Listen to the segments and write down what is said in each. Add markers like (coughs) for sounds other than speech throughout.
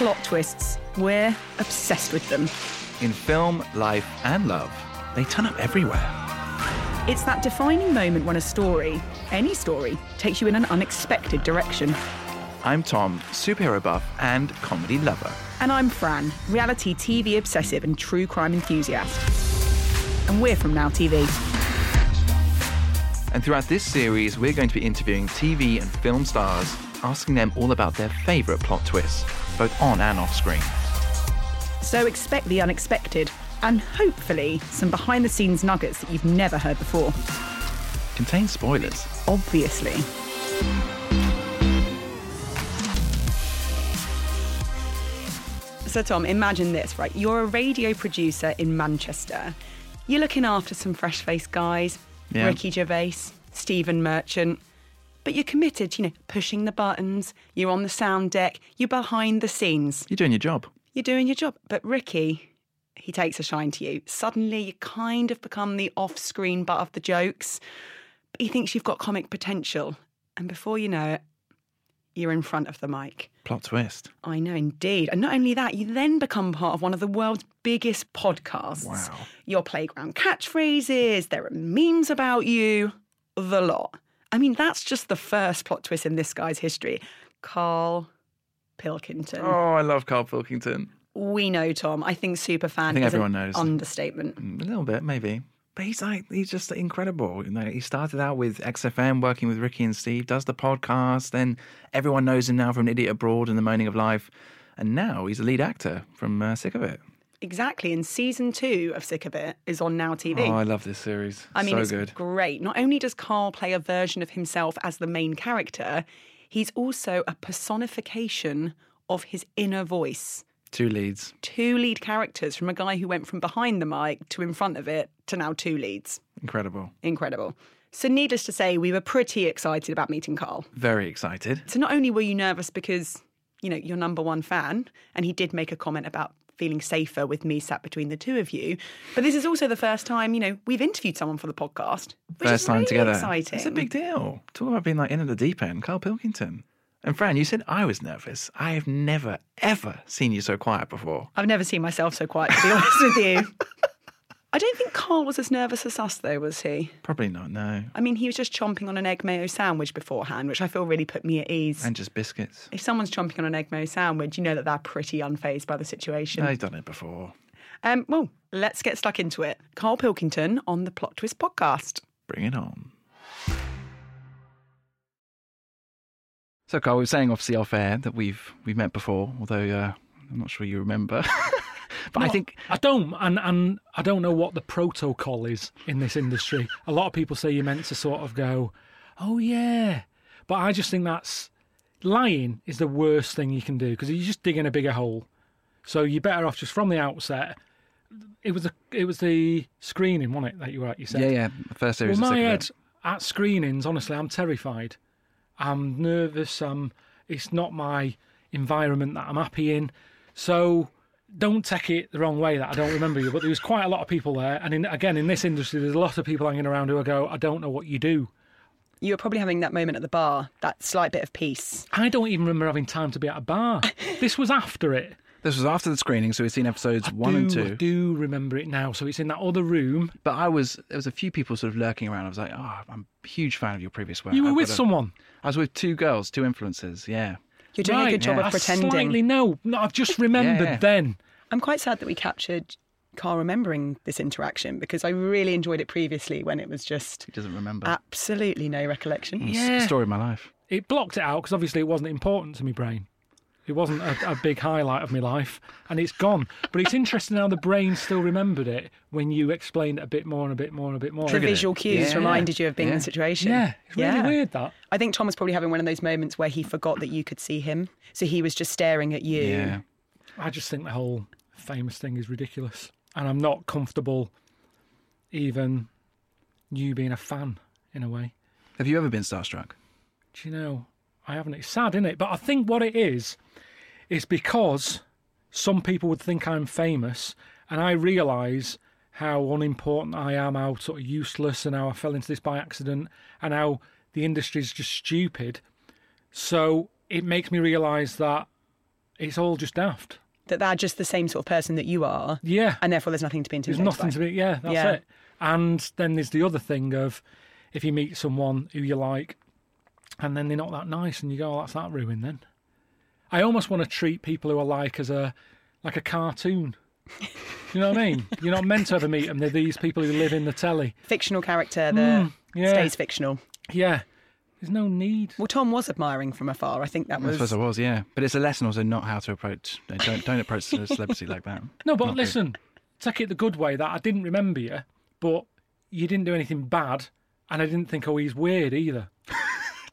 plot twists, we're obsessed with them. In film, life, and love, they turn up everywhere. It's that defining moment when a story, any story, takes you in an unexpected direction. I'm Tom, superhero buff and comedy lover. And I'm Fran, reality TV obsessive and true crime enthusiast. And we're from Now TV. And throughout this series, we're going to be interviewing TV and film stars, asking them all about their favourite plot twists, both on and off screen. So expect the unexpected and hopefully some behind the scenes nuggets that you've never heard before. Contains spoilers. Obviously. So, Tom, imagine this, right? You're a radio producer in Manchester. You're looking after some fresh faced guys, Yeah. Ricky Gervais, Stephen Merchant. But you're committed, you know, pushing the buttons, you're on the sound deck, you're behind the scenes. You're doing your job. You're doing your job. But Ricky, he takes a shine to you. Suddenly, you kind of become the off screen butt of the jokes. But he thinks you've got comic potential. And before you know it, you're in front of the mic. Plot twist. I know, indeed. And not only that, you then become part of one of the world's biggest podcasts. Wow. Your playground catchphrases, there are memes about you, the lot. I mean, that's just the first plot twist in this guy's history. Karl Pilkington. Oh, I love Karl Pilkington. We know Tom. I think superfan I think is everyone an knows. understatement. Mm, A little bit, maybe. But he's like, he's just incredible. You know, he started out with XFM, working with Ricky and Steve, does the podcast. Then everyone knows him now from Idiot Abroad and The Moaning of Life. And now he's a lead actor from uh, Sick of It. Exactly. And season two of Sick of It is on Now TV. Oh, I love this series. I mean, so it's good. great. Not only does Karl play a version of himself as the main character, he's also a personification of his inner voice. Two leads. Two lead characters from a guy who went from behind the mic to in front of it to now two leads. Incredible. Incredible. So, needless to say, we were pretty excited about meeting Karl. Very excited. So, not only were you nervous because, you know, you're number one fan, and he did make a comment about feeling safer with me sat between the two of you, but this is also the first time, you know, we've interviewed someone for the podcast. Which First is time really together. Exciting. It's a big deal. Talk about being like in at the deep end. Karl Pilkington. And Fran, you said I was nervous. I have never, ever seen you so quiet before. I've never seen myself so quiet, to be (laughs) honest with you. I don't think Karl was as nervous as us, though, was he? Probably not, no. I mean, he was just chomping on an egg mayo sandwich beforehand, which I feel really put me at ease. And just biscuits. if someone's chomping on an egg mayo sandwich, you know that they're pretty unfazed by the situation. I've done it before. Um, well, let's get stuck into it. Karl Pilkington on the Plot Twist podcast. Bring it on. So, Karl, we were saying obviously off air that we've we've met before, although uh, I'm not sure you remember. (laughs) but I think I don't, and and I don't know what the protocol is in this industry. (laughs) A lot of people say you're meant to sort of go, "Oh yeah," but I just think that's lying is the worst thing you can do because you're just digging a bigger hole. So you're better off just from the outset. It was the it was the screening, wasn't it? That you were at. You said. yeah, yeah, first series. Well, my head at screenings, honestly, I'm terrified. I'm nervous. Um, it's not my environment that I'm happy in. So don't take it the wrong way that I don't remember you. But there was quite a lot of people there, and in, again, in this industry, there's a lot of people hanging around who I go, I don't know what you do. You were probably having that moment at the bar, that slight bit of peace. I don't even remember having time to be at a bar. (laughs) this was after it. This was after the screening, so we've seen episodes I one do, and I two. do remember it now. So it's in that other room. But I was there was a few people sort of lurking around. I was like, oh, I'm a huge fan of your previous work. You were I've with a- someone. I was with two girls, two influencers. Yeah, You're doing a good job yeah. of I pretending. slightly know. No, I've just remembered Yeah. then. I'm quite sad that we captured Karl remembering this interaction because I really enjoyed it previously when it was just he doesn't remember. absolutely no recollection. It's Yeah. the story of my life. it blocked it out because obviously it wasn't important to my brain. It wasn't a, a big highlight of my life, and it's gone. But it's interesting how the brain still remembered it when you explained it a bit more and a bit more and a bit more. The visual cues Yeah. reminded you of being in the situation. Yeah, it's really weird that. I think Tom was probably having one of those moments where he forgot that you could see him. So he was just staring at you. Yeah, I just think the whole famous thing is ridiculous, and I'm not comfortable even you being a fan in a way. have you ever been starstruck? Do you know? I haven't. It's sad, isn't it? But I think what it is is because some people would think I'm famous, and I realise how unimportant I am, how sort of useless, and how I fell into this by accident, and how the industry is just stupid. So it makes me realise that it's all just daft. That they're just the same sort of person that you are, Yeah. and therefore there's nothing to be into. There's nothing by. to be. Yeah, that's Yeah. it. And then there's the other thing of if you meet someone who you like, and then they're not that nice, and you go, "Oh, that's that ruin." Then I almost want to treat people who are like as a like a cartoon. you know what I mean? (laughs) You're not meant to ever meet them. They're these people who live in the telly. Fictional character that Mm, yeah. stays fictional. Yeah. There's no need. Well, Tom was admiring from afar. I think that I suppose was. I was, yeah. But it's a lesson also not how to approach. Don't don't approach a celebrity like that. (laughs) No, but Not good. listen, take it the good way that I didn't remember you, but you didn't do anything bad, and I didn't think, oh, he's weird either.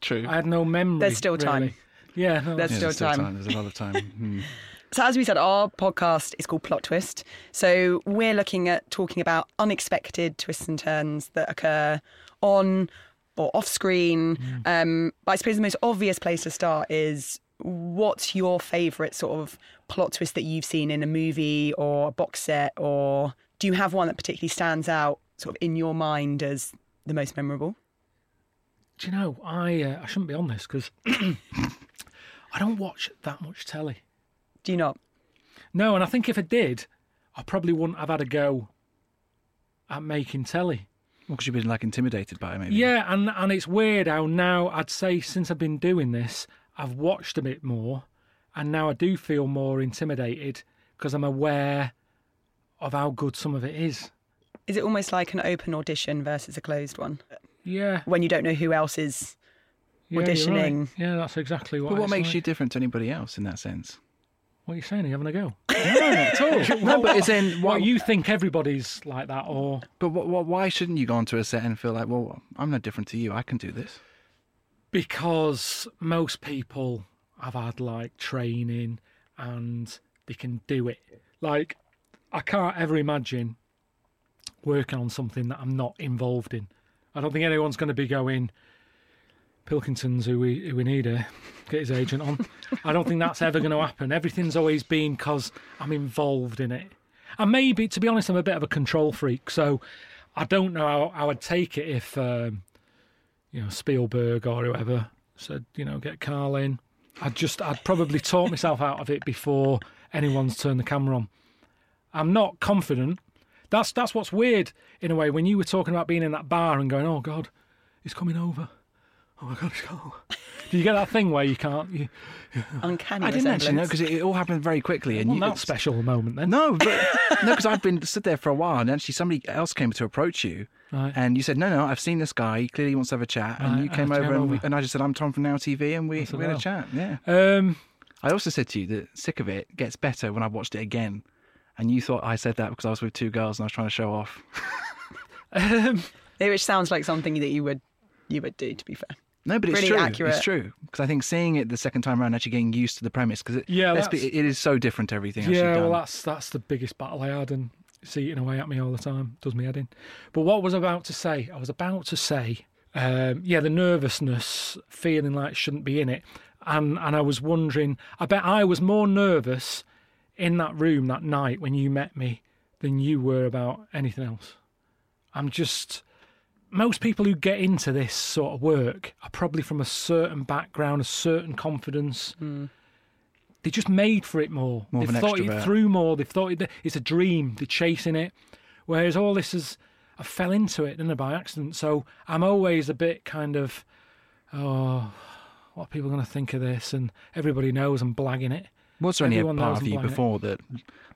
True. I had no memory. There's still time. really. Yeah, no, There's Yeah, still there's time. There's a lot of time. Hmm. (laughs) So, as we said, our podcast is called Plot Twist. So, we're looking at talking about unexpected twists and turns that occur on or off screen. Um, but I suppose the most obvious place to start is what's your favourite sort of plot twist that you've seen in a movie or a box set? Or do you have one that particularly stands out sort of in your mind as the most memorable? Do you know, I uh, I shouldn't be on this because (coughs) I don't watch that much telly. Do you not? No, and I think if I did, I probably wouldn't have had a go at making telly. Well, because you've been like intimidated by it, maybe. Yeah, and and it's weird how now I'd say since I've been doing this, I've watched a bit more, and now I do feel more intimidated because I'm aware of how good some of it is. Is it almost like an open audition versus a closed one Yeah, when you don't know who else is? yeah you're right. Auditioning. Yeah, that's exactly what. But what it's makes like. you different to anybody else in that sense? What are you saying? Are you having a go? (laughs) No, not at all. (laughs) no, but it's in What what you think everybody's like that, or But what, what, why shouldn't you go onto a set and feel like, well, I'm no different to you. I can do this. because most people have had like training and they can do it. Like, I can't ever imagine working on something that I'm not involved in. I don't think anyone's going to be going. Pilkington's who we who we need here, get his agent on. (laughs) I don't think that's ever going to happen. Everything's always been because I'm involved in it. And maybe, to be honest, I'm a bit of a control freak, so I don't know how, how I'd take it if um, you know Spielberg or whoever said, you know, get Karl in. I'd just, I'd probably talk myself out of it before anyone's turned the camera on. I'm not confident. That's that's what's weird in a way. When you were talking about being in that bar and going, "Oh God, he's coming over." Oh my God, he's coming. Do you get that thing where you can't? You, Uncanny I didn't actually know because it, it all happened very quickly. And well, you, that special moment then. No, but (laughs) no, because I've been stood there for a while, and actually somebody else came to approach you, Right. and you said, "No, no, I've seen this guy. He clearly wants to have a chat." And Right, you I came came over, and, we, and I just said, "I'm Tom from Now TV," and we, we had a chat. Yeah. Um, I also said to you that sick of it gets better when I watched it again, and you thought I said that because I was with two girls and I was trying to show off. (laughs) um, Which sounds like something that you would you would do. To be fair, No, but it's Pretty true. accurate. It's true because I think seeing it the second time around, actually getting used to the premise, because it, Yeah, be, it is so different to everything. yeah, you've well, that's that's the biggest battle I had, and it's eating away at me all the time. Does me head in. But what was I about to say? I was about to say, um, yeah, the nervousness, feeling like shouldn't be in it, and and I was wondering. I bet I was more nervous in that room that night when you met me than you were about anything else. I'm just. Most people who get into this sort of work are probably from a certain background, a certain confidence. Hmm. They just made for it more. More They've an thought it through more. They've thought it, it's a dream. They're chasing it. Whereas all this is, I fell into it, didn't I, by accident. So I'm always a bit kind of, oh, what are people going to think of this? And everybody knows I'm blagging it. Was there any everyone part of you blind. before that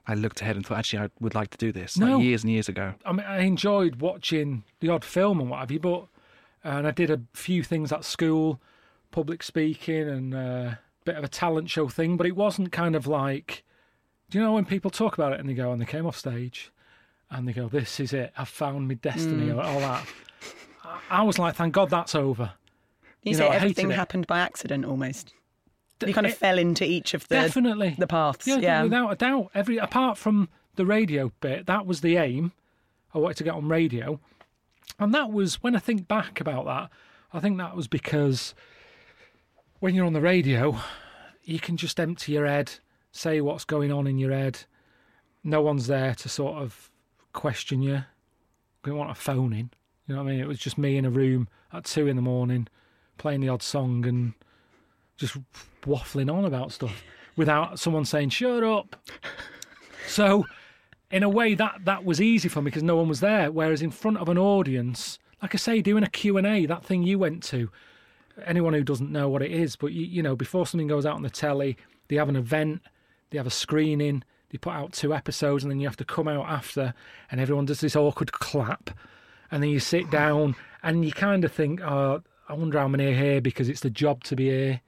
I looked ahead and thought, actually, I would like to do this, No. like years and years ago? I mean, I enjoyed watching the odd film and what have you, but and I did a few things at school, public speaking and a bit of a talent show thing, but it wasn't kind of like, do you know when people talk about it and they go and they came off stage and they go, "This is it, I've found my destiny," mm. or all that. I- I was like, "Thank God that's over." you, You say know, everything happened by accident almost. You kind of it- fell into each of the Definitely, the paths. Yeah, Yeah, without a doubt. Every apart from the radio bit, that was the aim. I wanted to get on radio, and that was when I think back about that. I think that was because when you're on the radio, you can just empty your head, say what's going on in your head. No one's there to sort of question you. We want a phone in. You know what I mean? It was just me in a room at two in the morning, playing the odd song and just waffling on about stuff. without someone saying "shut up." (laughs) So, in a way, that that was easy for me because no one was there. Whereas in front of an audience, like I say, doing a Q and A, that thing you went to, anyone who doesn't know what it is, but you, you know, before something goes out on the telly, they have an event, they have a screening, they put out two episodes, and then you have to come out after, and everyone does this awkward clap, and then you sit down, and you kind of think, oh, I wonder how many are here because it's the job to be here.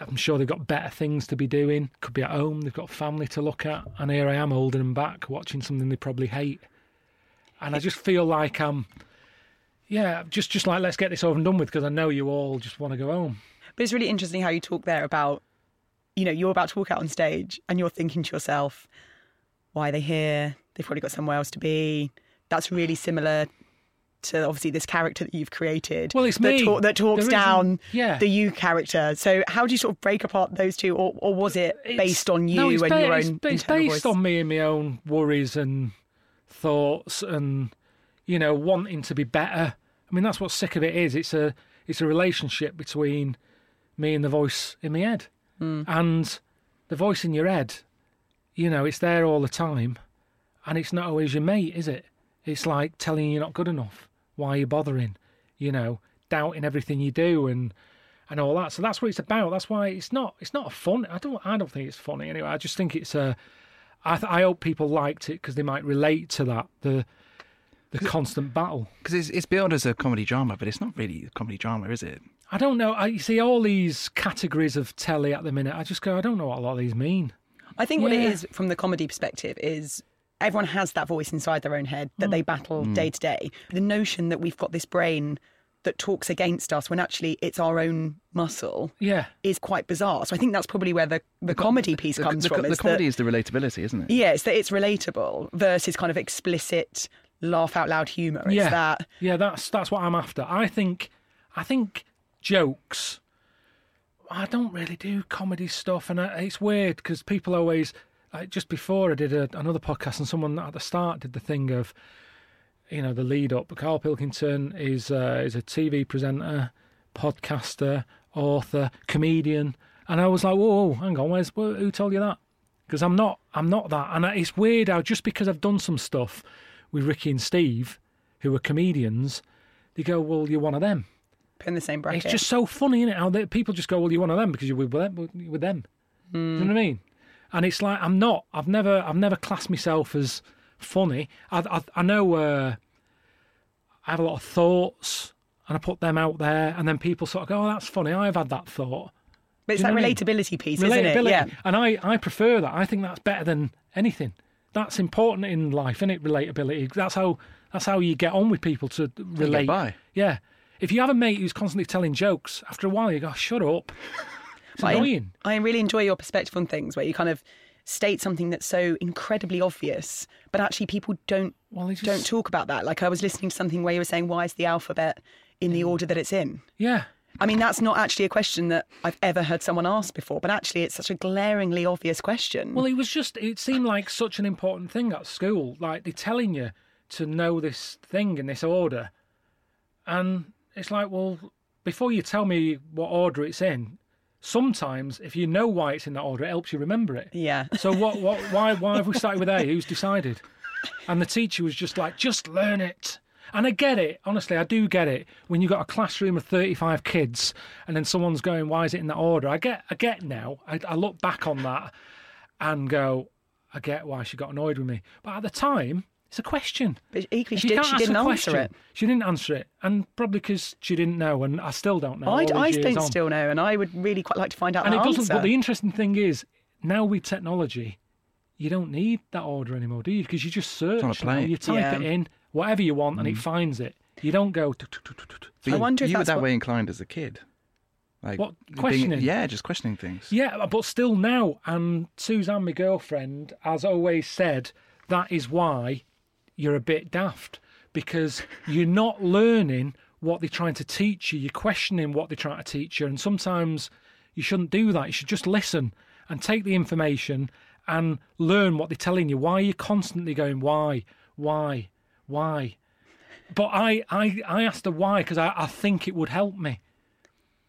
I'm sure they've got better things to be doing. Could be at home. They've got family to look at, and here I am holding them back, watching something they probably hate. And I just feel like I'm, yeah, just just like let's get this over and done with because I know you all just want to go home. But it's really interesting how you talk there about, you know, you're about to walk out on stage and you're thinking to yourself, why are they here? They've probably got somewhere else to be. That's really similar to obviously this character that you've created. Well, it's that, me. talk- that talks There down yeah. the you character. So how do you sort of break apart those two, or, or was it It's- based on you no, and ba- your own? It's, internal based voice? on me and my own worries and thoughts, and you know, wanting to be better. I mean, that's what sick of it is. It's a it's a relationship between me and the voice in my head, Hmm. and the voice in your head. You know, it's there all the time, and it's not always your mate, is it? It's like telling you you're not good enough. Why are you bothering? You know, doubting everything you do and and all that. So that's what it's about. That's why it's not it's not a fun. I don't I don't think it's funny anyway. I just think it's a. I th- I hope people liked it because they might relate to that the the constant battle. Because it's, it's billed as a comedy drama, but it's not really a comedy drama, is it? I don't know. I you see all these categories of telly at the minute. I just go. I don't know what a lot of these mean. I think what it is from the comedy perspective is everyone has that voice inside their own head that Mm. they battle day to day. The notion that we've got this brain that talks against us when actually it's our own muscle Yeah. is quite bizarre. So I think that's probably where the, the comedy piece The, comes the, from. the is comedy that, is the relatability, isn't it? yeah, it's that it's relatable versus kind of explicit laugh out loud humour. It's yeah. that Yeah, that's that's what I'm after. I think I think jokes. I don't really do comedy stuff, and I, it's weird because people always. Like just before I did a, another podcast, and someone at the start did the thing of, you know, the lead up. Karl Pilkington is uh, is a TV presenter, podcaster, author, comedian, and I was like, whoa, whoa hang on, where's who who told you that? Because I'm not, I'm not that, and it's weird how just because I've done some stuff with Ricky and Steve, who are comedians, they go, well, you're one of them. put in the same bracket. It's just so funny, isn't it? How they, people just go, "Well, you're one of them because you're with them." With them. Do you know what I mean? And it's like I'm not. I've never. I've never classed myself as funny. I. I, I know. Uh, I have a lot of thoughts, and I put them out there, and then people sort of go, "Oh, that's funny. I've had that thought." but it's that know what I mean? relatability piece, isn't it? Yeah. And I. I prefer that. I think that's better than anything. That's important in life, isn't it? Relatability. That's how. That's how you get on with people to relate. by. Yeah. If you have a mate who's constantly telling jokes, after a while you go, "Shut up." I- annoying. I really enjoy your perspective on things where you kind of state something that's so incredibly obvious, but actually people don't Well, just, don't talk about that. Like I was listening to something where you were saying, "Why is the alphabet in the order that it's in?" Yeah. I mean, that's not actually a question that I've ever heard someone ask before, but actually, it's such a glaringly obvious question. Well, it was just, it seemed like such an important thing at school. Like they're telling you to know this thing in this order. And it's like, well, before you tell me what order it's in, sometimes if you know why it's in that order, it helps you remember it. yeah, So what, what, (laughs) why, why have we started with A? Who's decided? And the teacher was just like, just learn it. And I get it. Honestly, I do get it. When you've got a classroom of 35 kids and then someone's going, why is it in that order? I get, I get now. I, I look back on that and go, I get why she got annoyed with me. But at the time, it's a question. but equally, she, did, can't she didn't a answer it. She didn't answer it. And probably because she didn't know, and I still don't know. I, all I don't on. still know, and I would really quite like to find out And that it doesn't. But the interesting thing is, now with technology, you don't need that order anymore, do you? Because you just search, on a you, plate. you type Yeah. it in, whatever you want, and it mm. finds it. You don't go. I wonder if you were that way inclined as a kid. Like What, being- questioning? yeah, just questioning things. Yeah, but still now, and Suzanne, my girlfriend, has always said that is why you're a bit daft because you're not learning what they're trying to teach you. You're questioning what they're trying to teach you, and sometimes you shouldn't do that. You should just listen and take the information and learn what they're telling you. Why are you constantly going why, why, why? But I, I, I asked her why because I, I think it would help me.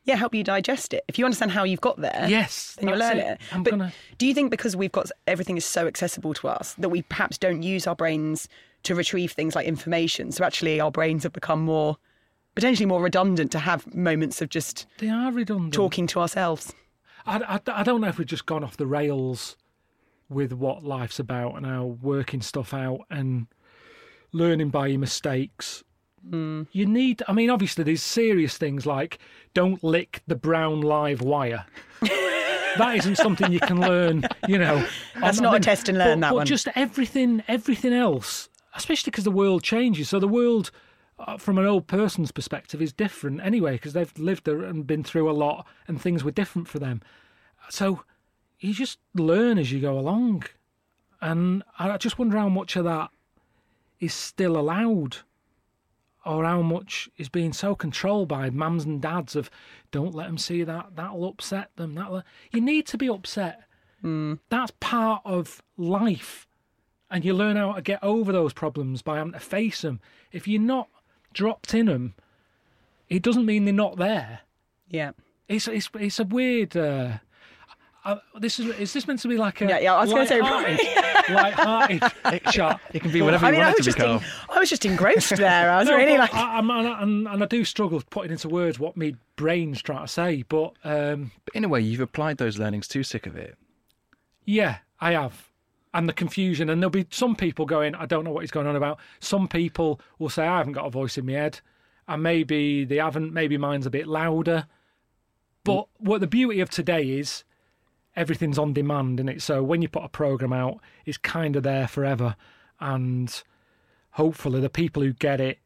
yeah, help you digest it. If you understand how you've got there, Yes, then you'll learn it. it. But gonna- do you think because we've got everything is so accessible to us that we perhaps don't use our brains to retrieve things like information? So actually, our brains have become more potentially more redundant to have moments of just They are redundant. talking to ourselves. I, I, I don't know if we've just gone off the rails with what life's about and how working stuff out and learning by your mistakes. Hmm. You need, I mean, obviously, there's serious things like don't lick the brown live wire. (laughs) that isn't something you can learn, you know. That's on- not a test and learn, but, that but one. just everything, everything else, especially because the world changes. So the world, uh, from an old person's perspective, is different anyway because they've lived there and been through a lot, and things were different for them. So you just learn as you go along, and I just wonder how much of that is still allowed or how much is being so controlled by mums and dads of don't let them see that that'll upset them that you need to be upset that's part of life and you learn how to get over those problems by having to face them if you're not dropped in them it doesn't mean they're not there Yeah. it's it's, it's a weird uh, uh, this is is this meant to be like a Yeah, yeah, I was gonna say- light-hearted, light-hearted (laughs) chat It can be whatever I you mean, I want was it to just be, in, Karl. I was just engrossed there. I was No, really like, I, I'm, and, I- and, and I do struggle putting into words what my brain's trying to say, but um, But in a way, you've applied those learnings to Sick of It. yeah, I have. And the confusion, and there'll be some people going, I don't know what he's going on about. Some people will say, I haven't got a voice in my head. And maybe they haven't, maybe mine's a bit louder. But mm. what the beauty of today is everything's on demand, in it? So when you put a program out, it's kind of there forever. And hopefully the people who get it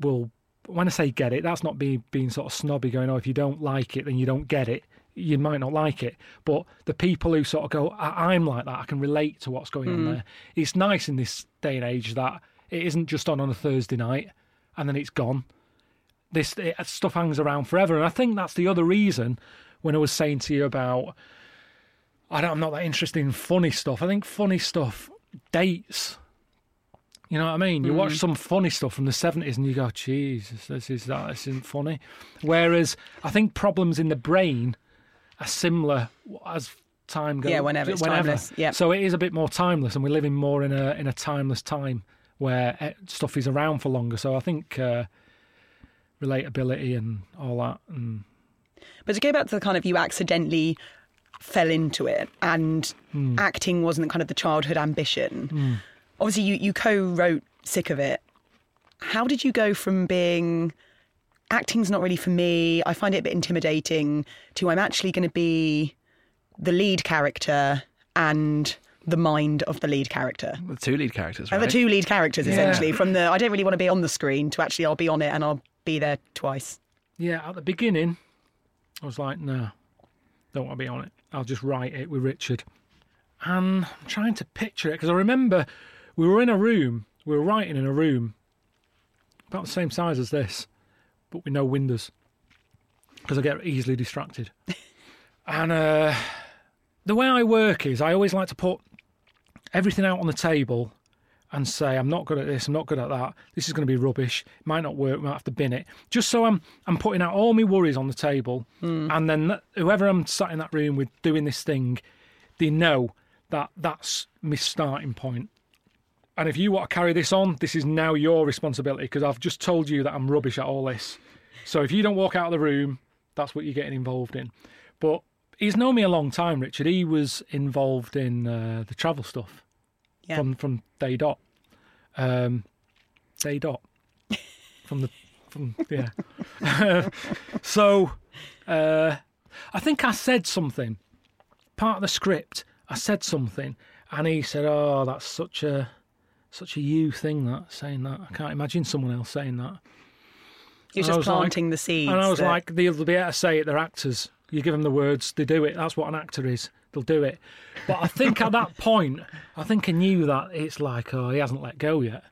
will when I say get it, that's not me being sort of snobby going, oh, if you don't like it, then you don't get it. You might not like it. But the people who sort of go, I- I'm like that, I can relate to what's going on hmm. there. It's nice in this day and age that it isn't just on on a Thursday night and then it's gone. This it, uh, stuff hangs around forever. And I think that's the other reason when I was saying to you about, I don't, I'm not that interested in funny stuff. I think funny stuff dates. You know what I mean? You watch hmm. some funny stuff from the seventies and you go, Jesus, this is that this isn't funny. Whereas I think problems in the brain are similar as time goes. Yeah, whenever it's timeless, yeah. So it is a bit more timeless, and we're living more in a in a timeless time where eh, stuff is around for longer. So I think uh, relatability and all that, and But to go back to the kind of you accidentally fell into it and Hmm. acting wasn't kind of the childhood ambition. Obviously, you, you co wrote Sick of It. How did you go from being acting's not really for me, I find it a bit intimidating, to I'm actually going to be the lead character and the mind of the lead character? The two lead characters, right? And the two lead characters, Yeah. essentially, from the I don't really want to be on the screen to actually I'll be on it and I'll be there twice. Yeah, at the beginning, I was like, no, don't want to be on it. I'll just write it with Richard. And I'm trying to picture it because I remember we were in a room, we were writing in a room about the same size as this, but with no windows because I get easily distracted. (laughs) and uh, the way I work is I always like to put everything out on the table and say I'm not good at this, I'm not good at that. This is going to be rubbish. It might not work. We might have to bin it. Just so I'm I'm putting out all my worries on the table, and then th- whoever I'm sat in that room with doing this thing, they know that that's my starting point. And if you want to carry this on, this is now your responsibility because I've just told you that I'm rubbish at all this. So if you don't walk out of the room, that's what you're getting involved in. But he's known me a long time, Richard. He was involved in uh, the travel stuff Yeah. from from day dot, um, day dot, from the from yeah. (laughs) so, uh, I think I said something. Part of the script, I said something, and he said, "Oh, that's such a such a you thing that saying that. I can't imagine someone else saying that." You're And just was like- planting the seeds. And I was that- like, they'll be able to say it. They're actors. You give them the words, they do it. That's what an actor is. They'll do it. But I think at that (laughs) point, I think I knew that it's like, oh, he hasn't let go yet.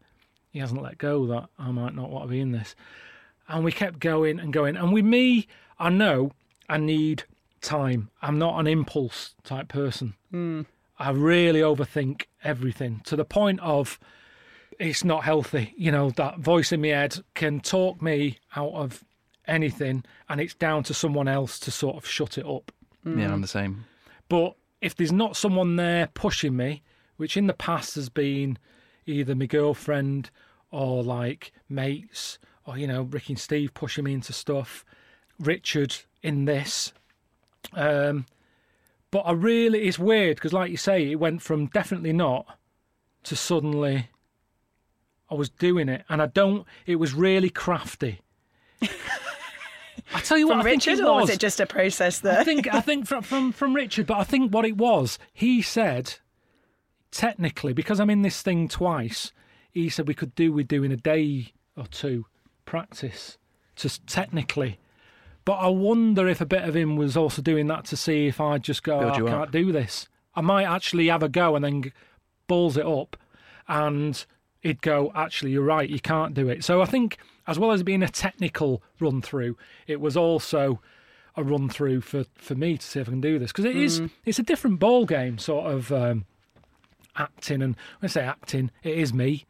He hasn't let go that I might not want to be in this. And we kept going and going. And with me, I know I need time. I'm not an impulse type person. Hmm. I really overthink everything to the point of it's not healthy. You know, that voice in my head can talk me out of anything, and it's down to someone else to sort of shut it up. Yeah, I'm the same. But if there's not someone there pushing me, which in the past has been either my girlfriend or like mates or, you know, Ricky and Steve pushing me into stuff, Richard in this. Um, but I really, it's weird because, like you say, it went from definitely not to suddenly I was doing it. And I don't, it was really crafty. I tell you (laughs) what, From I think Richard, it or was. was it just a process I think I think (laughs) from, from from Richard, but I think what it was, he said, technically, because I'm in this thing twice, he said we could do with doing a day or two practice, just technically. But I wonder if a bit of him was also doing that to see if I just go, "Oh, I up." can't do this. I might actually have a go and then balls it up, and he'd go, actually, you're right, you can't do it. So I think, as well as being a technical run through, it was also a run through for, for me to see if I can do this because it is it's a different ball game sort of um, acting and when I say acting it is me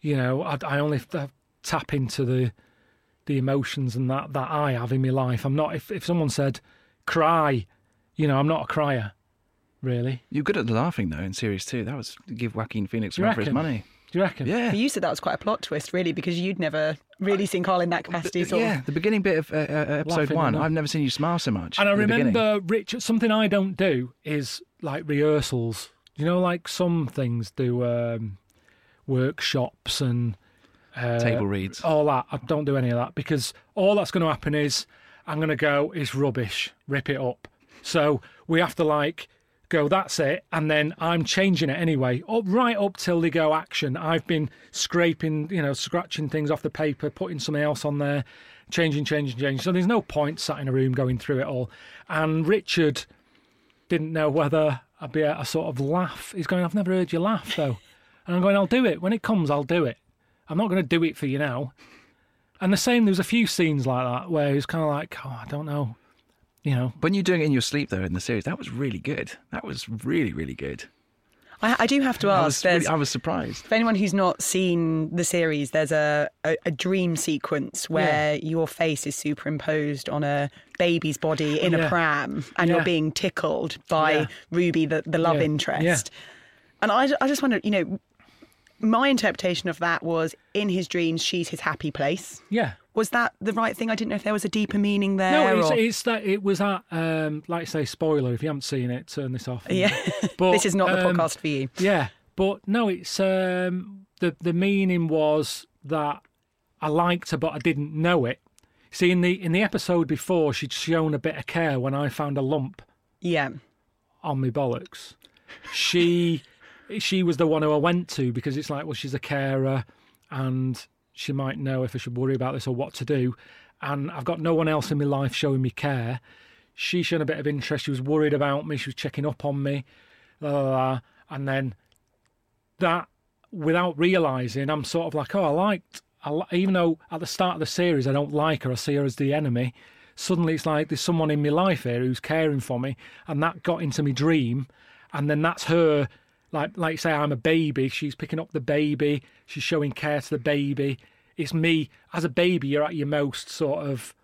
you know I, I only have to tap into the the emotions and that that I have in my life I'm not if, if someone said cry you know I'm not a crier really You're good at the laughing though in series two. That was give Joaquin Phoenix a You run for his money. do you reckon Yeah. For you said that was quite a plot twist, really, because you'd never really seen Karl in that capacity. Sort yeah, of. the beginning bit of uh, uh, episode Laughing one. I've never seen you smile so much. And I at the beginning. remember, Rich, something I don't do is like rehearsals. You know, like some things do um, workshops and uh, table reads. all that. I don't do any of that because all that's going to happen is I'm going to go, it's rubbish, rip it up. So we have to like go, that's it. And then I'm changing it anyway, up, right up till they go action. I've been scraping, you know, scratching things off the paper, putting something else on there, changing, changing, changing. So there's no point sat in a room going through it all. And Richard didn't know whether I'd be a, to sort of laugh. He's going, I've never heard you laugh though. And I'm going, I'll do it. When it comes, I'll do it. I'm not going to do it for you now. And the same, there was a few scenes like that where he was kind of like, oh, I don't know. You know, When you're doing it in your sleep though in the series, that was really good. That was really really good. I, I do have to I ask. was, really, I was surprised. for anyone who's not seen the series, there's a, a, a dream sequence where your face is superimposed on a baby's body in a pram and Yeah. you're being tickled by Yeah. Ruby, the, the love Yeah. interest. Yeah. And I, I just wonder, you know, my interpretation of that was in his dreams, she's his happy place. yeah. Was that the right thing? I didn't know if there was a deeper meaning there. No, it's, or- it's that it was that, um, like I say, spoiler. If you haven't seen it, turn this off. and- yeah. (laughs) But, this is not the um, podcast for you. Yeah, but no, it's um, the the meaning was that I liked her, but I didn't know it. See, in the in the episode before, she'd shown a bit of care when I found a lump Yeah. on my bollocks. She she was the one who I went to because it's like, well, she's a carer, and she might know if I should worry about this or what to do. And I've got no one else in my life showing me care. She showed a bit of interest. She was worried about me. She was checking up on me, la la la. And then that, without realizing, I'm sort of like, oh, I liked. I, li- even though at the start of the series I don't like her, I see her as the enemy. Suddenly it's like there's someone in my life here who's caring for me, and that got into my dream, and then that's her. Like, like say, I'm a baby. She's picking up the baby. She's showing care to the baby. It's me as a baby. You're at your most sort of.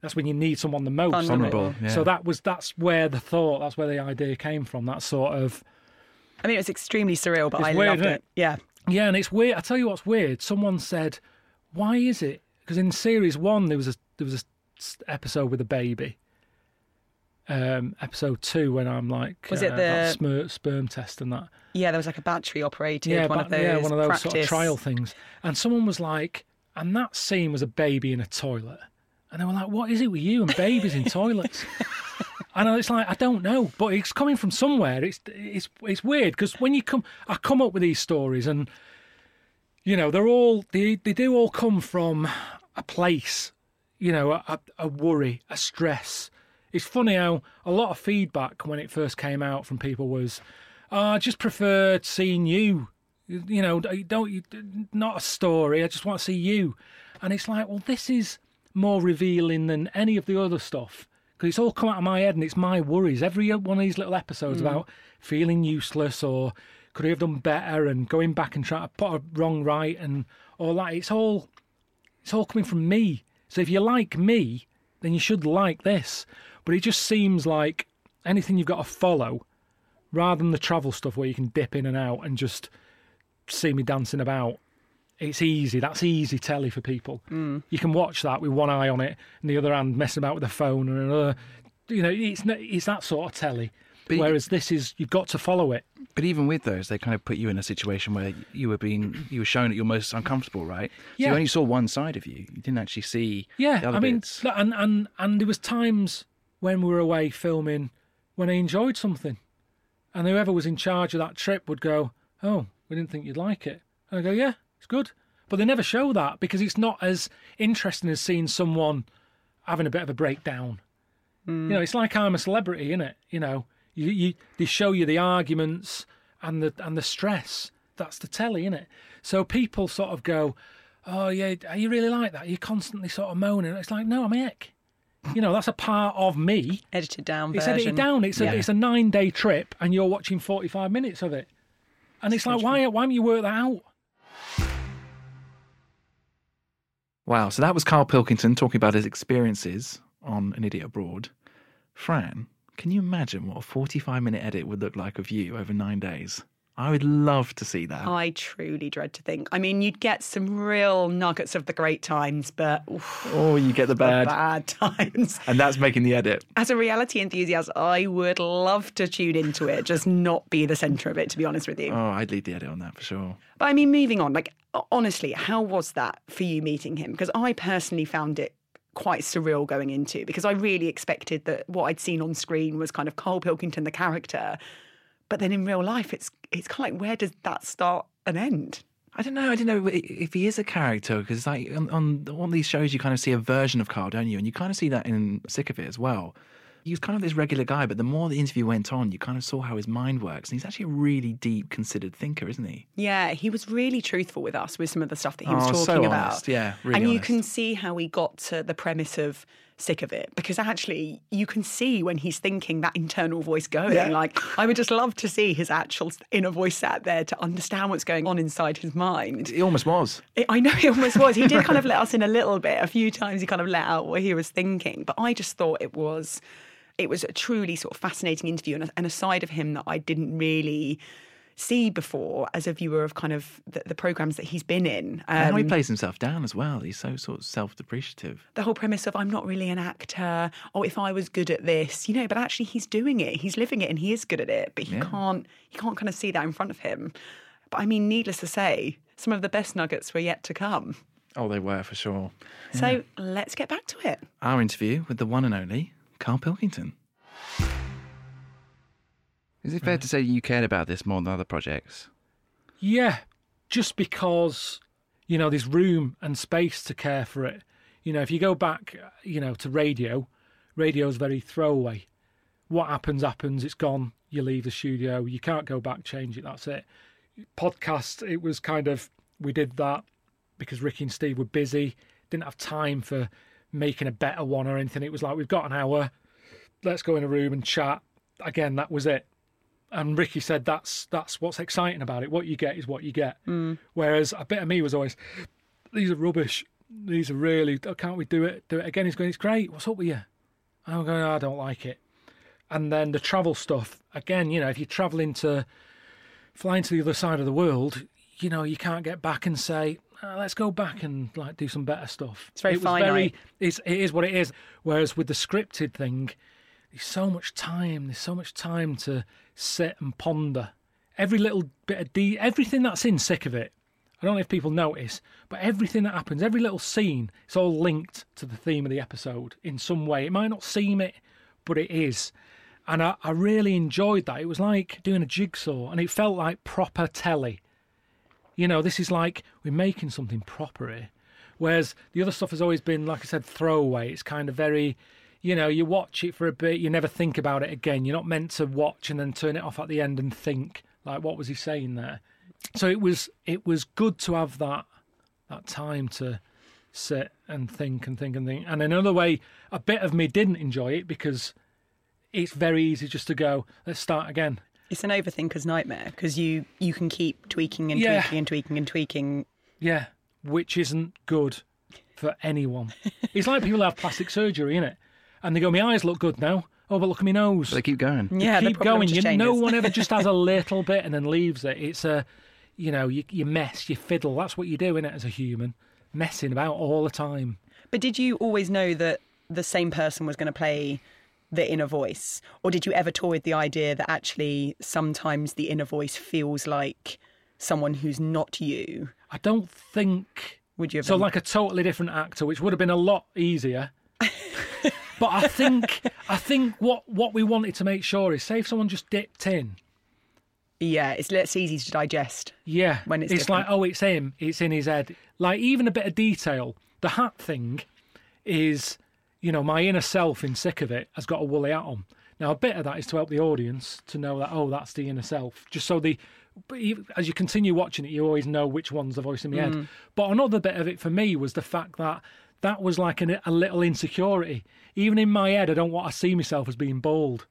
That's when you need someone the most. Vulnerable, yeah. So that was that's where the thought. That's where the idea came from. That sort of. I mean, it was extremely surreal, but I weird, loved it. it? Yeah. Yeah, and it's weird. I tell you what's weird. Someone said, "Why is it?" Because in series one there was a there was a s- episode with a baby. Um, episode two when I'm like, Was it uh, that the- sperm, sperm test and that? Yeah, there was like a battery operated Yeah, one but- of those. yeah, one of those practice. sort of trial things. And someone was like, and that scene was a baby in a toilet, and they were like, "What is it with you and babies in (laughs) toilets?" And it's like I don't know, but it's coming from somewhere. It's it's it's weird because when you come, I come up with these stories, and you know they're all they they do all come from a place, you know, a, a worry, a stress. It's funny how a lot of feedback when it first came out from people was, oh, "I just preferred seeing you." You know, don't you? Not a story. I just want to see you, and it's like, well, this is more revealing than any of the other stuff because it's all come out of my head and it's my worries. Every one of these little episodes hmm. about feeling useless or could he have done better and going back and trying to put a wrong right and all that. It's all it's all coming from me. So if you like me, then you should like this. But it just seems like anything you've got to follow, rather than the travel stuff where you can dip in and out and just see me dancing about. It's easy. That's easy telly for people. Mm. You can watch that with one eye on it and the other hand messing about with the phone and another. You know, it's it's that sort of telly. But Whereas this is, you've got to follow it. But even with those, they kind of put you in a situation where you were being, you were shown that you're most uncomfortable, right? So Yeah. you only saw one side of you. You didn't actually see Yeah, the other I mean, bits. and and and there was times when we were away filming when I enjoyed something, and whoever was in charge of that trip would go, "Oh, we didn't think you'd like it," and I go, "Yeah, it's good," but they never show that because it's not as interesting as seeing someone having a bit of a breakdown. You know, hmm. it's like I'm a celebrity, isn't it? You know, you, you they show you the arguments and the and the stress. That's the telly, isn't it? So people sort of go, "Oh yeah, you really like that? You're constantly sort of moaning." It's like, no, I'm a heck. You know, that's a part of me. Edited down It's version. edited down. It's a Yeah. it's a nine day trip, and you're watching 45 minutes of it. And it's like, why why don't you work that out? Wow. So that was Karl Pilkington talking about his experiences on An Idiot Abroad. Fran, can you imagine what a 45 minute edit would look like of you over nine days? I would love to see that. I truly dread to think. I mean, you'd get some real nuggets of the great times, but oof, Oh, you get the the bad. bad (laughs) times. And that's making the edit. As a reality enthusiast, I would love to tune into it, just not be the centre of it, to be honest with you. Oh, I'd lead the edit on that for sure. But I mean, moving on, like, honestly, how was that for you meeting him? Because I personally found it quite surreal going into because I really expected that what I'd seen on screen was kind of Karl Pilkington, the character. But then in real life, it's it's kind of like, where does that start and end? I don't know. I don't know if he is a character because, like, on, on these shows, you kind of see a version of Karl, don't you? And you kind of see that in Sick of It as well. He was kind of this regular guy, but the more the interview went on, you kind of saw how his mind works. And he's actually a really deep, considered thinker, isn't he? Yeah, he was really truthful with us with some of the stuff that he oh, was Oh, talking so about. Yeah, really and you can see how he got to the premise of sick of it because actually you can see when he's thinking that internal voice going. Yeah. Like I would just love to see his actual inner voice sat there to understand what's going on inside his mind. He almost was. It, I know (laughs) he almost was. He did kind of let us in a little bit. A few times he kind of let out what he was thinking, but I just thought it was it was a truly sort of fascinating interview and a, and a side of him that I didn't really see before as a viewer of kind of the, the programs that he's been in. And how he Um, plays himself down as well. He's so sort of self depreciative. the whole premise of I'm not really an actor, or if I was good at this, you know, but actually he's doing it, he's living it, and he is good at it, but he Yeah. can't he can't kind of see that in front of him. But I mean, needless to say, some of the best nuggets were yet to come. Oh, they were for sure. So let's get back to it. Our interview with the one and only Karl Pilkington. Is it fair to say you cared about this more than other projects? Yeah, just because you know there's room and space to care for it. You know, if you go back, you know, to radio, radio's very throwaway. What happens happens. It's gone. You leave the studio. You can't go back, change it. That's it. Podcast. It was kind of we did that because Ricky and Steve were busy. Didn't have time for making a better one or anything. It was like we've got an hour. Let's go in a room and chat. Again, that was it and Ricky said that's that's what's exciting about it. What you get is what you get. Whereas a bit of me was always, these are rubbish. These are really. oh, Can't we do it? Do it again? He's going. It's great. What's up with you? I'm going. "Oh, I don't like it. And then the travel stuff again. You know, if you're traveling to, flying to the other side of the world, you know, you can't get back and say, "Ah, let's go back and like do some better stuff. It's very it finite. very. It's, it is what it is. Whereas with the scripted thing, there's so much time. There's so much time to sit and ponder. Every little bit of de- everything that's in sick of it. I don't know if people notice, but everything that happens, every little scene, it's all linked to the theme of the episode in some way. It might not seem it, but it is. And I, I really enjoyed that. It was like doing a jigsaw, and it felt like proper telly. You know, this is like we're making something proper here. Whereas the other stuff has always been, like I said, throwaway. It's kind of very, you know, you watch it for a bit, you never think about it again. You're not meant to watch and then turn it off at the end and think, like, what was he saying there? So it was, it was good to have that, that time to sit and think and think and think. And another way, a bit of me didn't enjoy it because it's very easy just to go, let's start again. It's an overthinker's nightmare because you you can keep tweaking and Yeah. tweaking and tweaking and tweaking. Yeah, which isn't good for anyone. it's like people have plastic surgery, innit? And they go, my eyes look good now. Oh, but look at my nose. But they keep going. Yeah, the keep going. You, no one ever just has a (laughs) little bit and then leaves it. It's a, you know, you, you mess, you fiddle. That's what you do in it as a human, messing about all the time. But did you always know that the same person was going to play the inner voice? Or did you ever toy with the idea that actually sometimes the inner voice feels like someone who's not you? I don't think Would you have so. been- Like a totally different actor, which would have been a lot easier. (laughs) but I think I think what what we wanted to make sure is, say, if someone just dipped in, Yeah, it's less easy to digest. Yeah, when it's like, different. oh, it's him. It's in his head. Like even a bit of detail. The hat thing is, you know, my inner self in sick of it has got a woolly hat on. Now a bit of that is to help the audience to know that oh, that's the inner self. Just so the as you continue watching it, you always know which one's the voice in my Mm. head. But another bit of it for me was the fact that that was like an, a little insecurity. Even in my head, I don't want to see myself as being bold.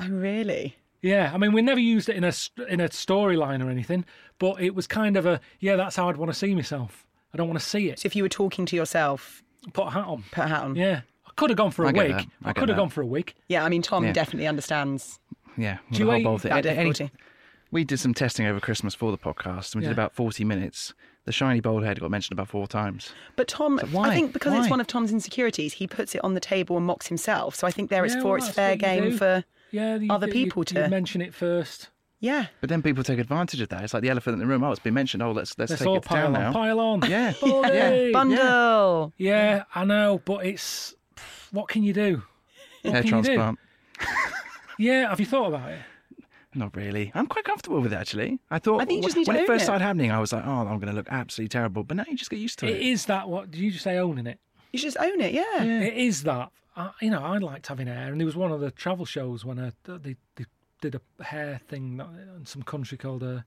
Oh, really? Yeah, I mean, we never used it in a in a storyline or anything, but it was kind of a yeah, that's how I'd want to see myself. I don't want to see it. So if you were talking to yourself, Put a hat on. put a hat on. Yeah, I could have gone for a I get wig. I I, could have gone for a wig. Yeah, I mean, Tom Yeah. definitely understands Yeah. Do you the whole bowl thing. that Any- any- we did some testing over Christmas for the podcast. and We Yeah. did about 40 minutes. The shiny bald head got mentioned about four times. But Tom, why? I think because it's one of Tom's insecurities, he puts it on the table and mocks himself. So I think there it's for well, it's fair game for Yeah, you, Other you- people you, to- mention it first. yeah. But then people take advantage of that. It's like the elephant in the room. Oh, it's been mentioned. Oh, let's let's, Let's take all it pile down on. now. Pile on. Yeah. (laughs) Buddy! Yeah. Bundle. Yeah, I know, but it's what can you do? What Hair can you do? transplant. (laughs) Yeah, have you thought about it? Not really. I'm quite comfortable with it actually. I thought I think you just when need to it own first it. started happening, I was like, oh, I'm going to look absolutely terrible. But now you just get used to It it. is that what? Did you just say owning it? You just own it. Yeah. It is that. I, you know, I liked having hair, and there was one of the travel shows when I, they, they did a hair thing that- in some country called a.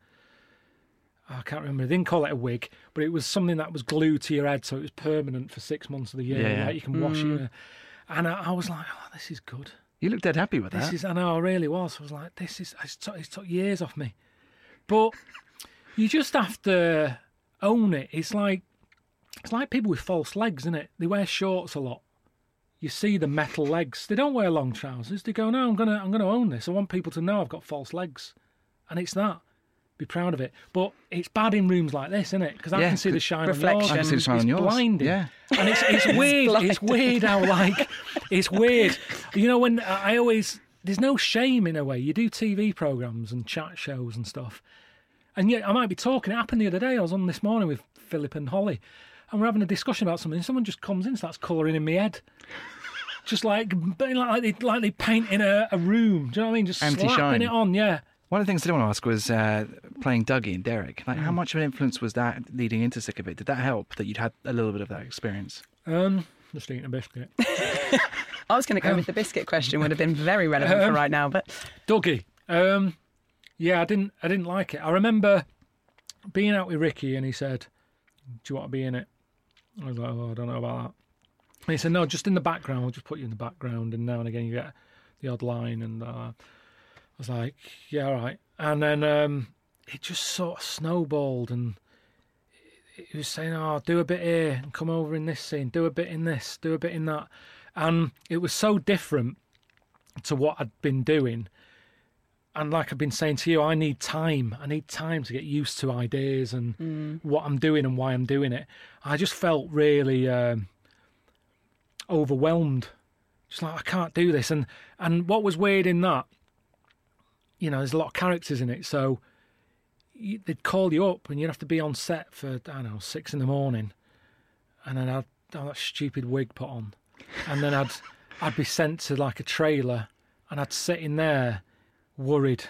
I can't remember. They didn't call it a wig, but it was something that was glued to your head, so it was permanent for six months of the year. Yeah, yeah. Like you can wash mm. it. And I, I was like, "Oh, this is good. You look dead happy with This that. is." I know, I really was. I was like, "This is." It's took, it's took years off me, but you just have to own it. It's like it's like people with false legs, isn't it? They wear shorts a lot. You see the metal legs. They don't wear long trousers. They go, no, I'm gonna, I'm gonna own this. I want people to know I've got false legs, and it's that. Be proud of it. But it's bad in rooms like this, isn't it? Because I Yeah, can see the shine reflection. on yours. I can see the shine it's on yours. blinding. Yeah. and it's it's (laughs) weird. it's weird (laughs) how like it's weird. You know when I always there's no shame in a way. You do TV programs and chat shows and stuff, and yet I might be talking. It happened the other day. I was on this morning with Phillip and Holly, and we're having a discussion about something. And someone just comes in, starts colouring in my head. Just like like they, like they paint in a, a room. Do you know what I mean? Just Anti-shine. slapping it on. Yeah. One of the things I did want to ask was uh, playing Dougie and Derek. Like, Mm. how much of an influence was that leading into Sick of It? Did that help that you'd had a little bit of that experience? Um, just eating a biscuit. (laughs) I was going to go with the biscuit question. Would have been very relevant for Um, right now. But Dougie. Um, yeah, I didn't. I didn't like it. I remember being out with Ricky, and he said, "Do you want to be in it?" I was like, "Oh, I don't know about that." And he said, "No, just in the background. We'll just put you in the background, and now and again you get the odd line." And uh, I was like, "Yeah, all right." And then um, it just sort of snowballed, and he was saying, "Oh, do a bit here, and come over in this scene. Do a bit in this. Do a bit in that." And it was so different to what I'd been doing. And like I've been saying to you, I need time. I need time to get used to ideas and what I'm doing and why I'm doing it. I just felt really um, overwhelmed. Just like I can't do this. And and what was weird in that, you know, there's a lot of characters in it, so you, they'd call you up and you'd have to be on set for I don't know six in the morning, and then I'd have that stupid wig put on, and then I'd (laughs) I'd be sent to like a trailer, and I'd sit in there worried.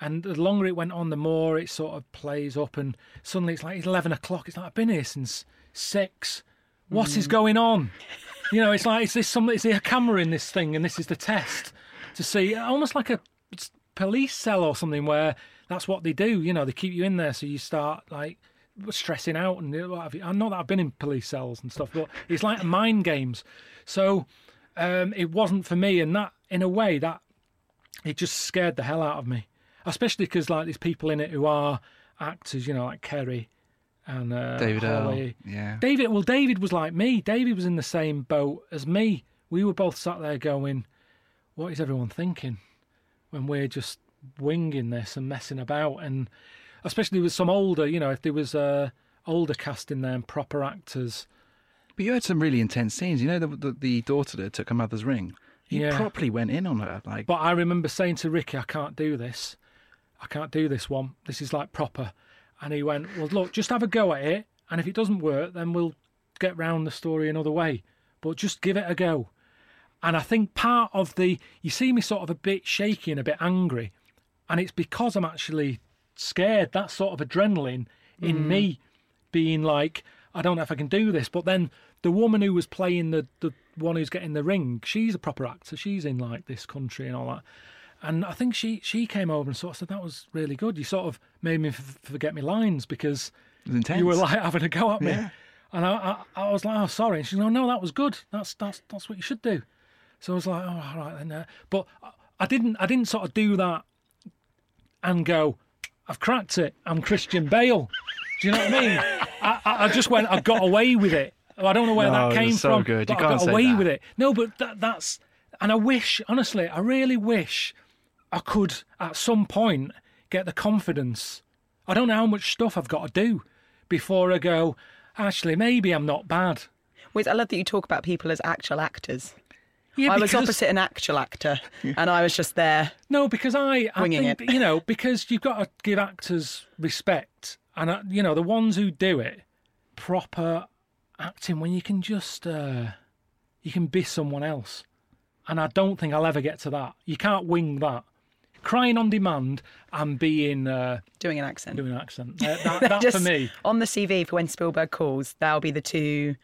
And the longer it went on, the more it sort of plays up, and suddenly it's like eleven o'clock. It's like I've been here since six. What is mm. going on? (laughs) You know, it's like is this some? Is there a camera in this thing, and this is the test to see, almost like a police cell or something, where that's what they do. You know, they keep you in there, so you start like stressing out and what have you. I know that I've been in police cells and stuff, but it's like mind games. So um, it wasn't for me, and that in a way that it just scared the hell out of me, especially because like there's people in it who are actors, you know, like Kerry and uh, David Earl. Yeah. David, well, David was like me. David was in the same boat as me. We were both sat there going, "What is everyone thinking?" When we're just winging this and messing about, and especially with some older, you know, if there was a older cast in there and proper actors. But you had some really intense scenes. You know, the, the, the daughter that took her mother's ring. He Yeah. properly went in on her. Like, But I remember saying to Ricky, "I can't do this. I can't do this one. This is like proper." And he went, "Well, look, just have a go at it, and if it doesn't work, then we'll get round the story another way. But just give it a go." And I think part of the you see me sort of a bit shaky and a bit angry, and it's because I'm actually scared. That sort of adrenaline in mm. me being like, I don't know if I can do this. But then the woman who was playing the the one who's getting the ring, she's a proper actor. She's in like this country and all that. And I think she she came over and sort of said that was really good. You sort of made me f- forget my lines because it was intense. you were like (laughs) having a go at me. Yeah. And I, I, I was like, oh, sorry. And she's like, no, that was good. That's that's that's what you should do. So I was like, oh, all right then. Uh, but I- I didn't I didn't sort of do that and go, I've cracked it. I'm Christian Bale. Do you know what I mean? I, I I just went, I got away with it. I don't know where No, that it came was so from. good. You but I can't got say away that. with it. No, but that, that's, and I wish, honestly, I really wish I could at some point get the confidence. I don't know how much stuff I've got to do before I go, actually, maybe I'm not bad. Wait, I love that you talk about people as actual actors. Yeah, I was opposite an actual actor, and I was just there. No, because I, I think, it. you know, because you've got to give actors respect, and uh, you know the ones who do it proper acting when you can just uh, you can be someone else, and I don't think I'll ever get to that. You can't wing that. Crying on demand and being uh, Doing an accent. doing an accent. (laughs) Uh, that, that Just for me. On the CV for when Spielberg calls, that'll be the two